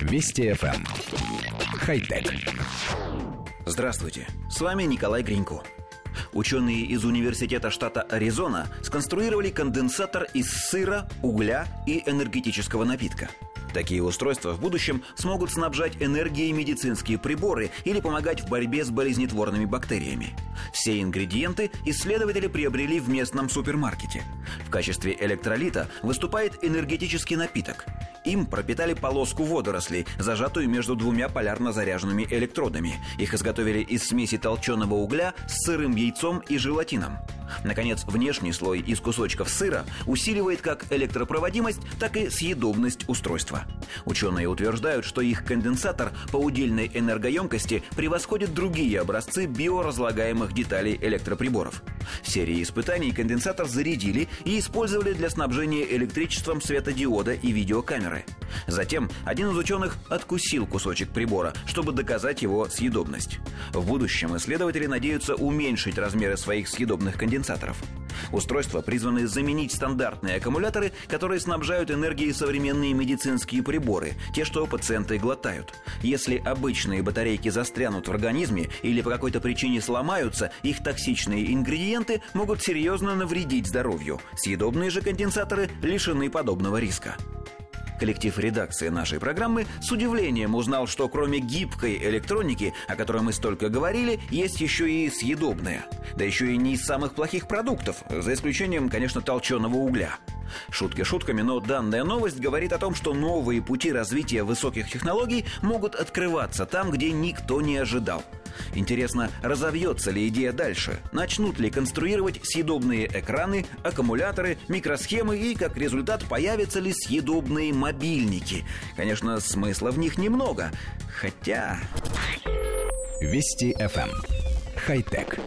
Вести FM. Эм. Хай-тек. Здравствуйте, с вами Николай Гринько. Ученые из Университета штата Аризона сконструировали конденсатор из сыра, угля и энергетического напитка – Такие устройства в будущем смогут снабжать энергией медицинские приборы или помогать в борьбе с болезнетворными бактериями. Все ингредиенты исследователи приобрели в местном супермаркете. В качестве электролита выступает энергетический напиток. Им пропитали полоску водорослей, зажатую между двумя полярно заряженными электродами. Их изготовили из смеси толченого угля с сырым яйцом и желатином. Наконец, внешний слой из кусочков сыра усиливает как электропроводимость, так и съедобность устройства. Ученые утверждают, что их конденсатор по удельной энергоемкости превосходит другие образцы биоразлагаемых деталей электроприборов. Серии испытаний конденсатор зарядили и использовали для снабжения электричеством светодиода и видеокамеры. Затем один из ученых откусил кусочек прибора, чтобы доказать его съедобность. В будущем исследователи надеются уменьшить размеры своих съедобных конденсаторов. Устройства призваны заменить стандартные аккумуляторы, которые снабжают энергией современные медицинские приборы, те, что пациенты глотают. Если обычные батарейки застрянут в организме или по какой-то причине сломаются, их токсичные ингредиенты могут серьезно навредить здоровью. Съедобные же конденсаторы лишены подобного риска. Коллектив редакции нашей программы с удивлением узнал, что кроме гибкой электроники, о которой мы столько говорили, есть еще и съедобная. Да еще и не из самых плохих продуктов, за исключением, конечно, толченого угля. Шутки шутками, но данная новость говорит о том, что новые пути развития высоких технологий могут открываться там, где никто не ожидал – Интересно, разовьется ли идея дальше? Начнут ли конструировать съедобные экраны, аккумуляторы, микросхемы и, как результат, появятся ли съедобные мобильники? Конечно, смысла в них немного. Хотя... Вести FM. Эм. Хай-тек.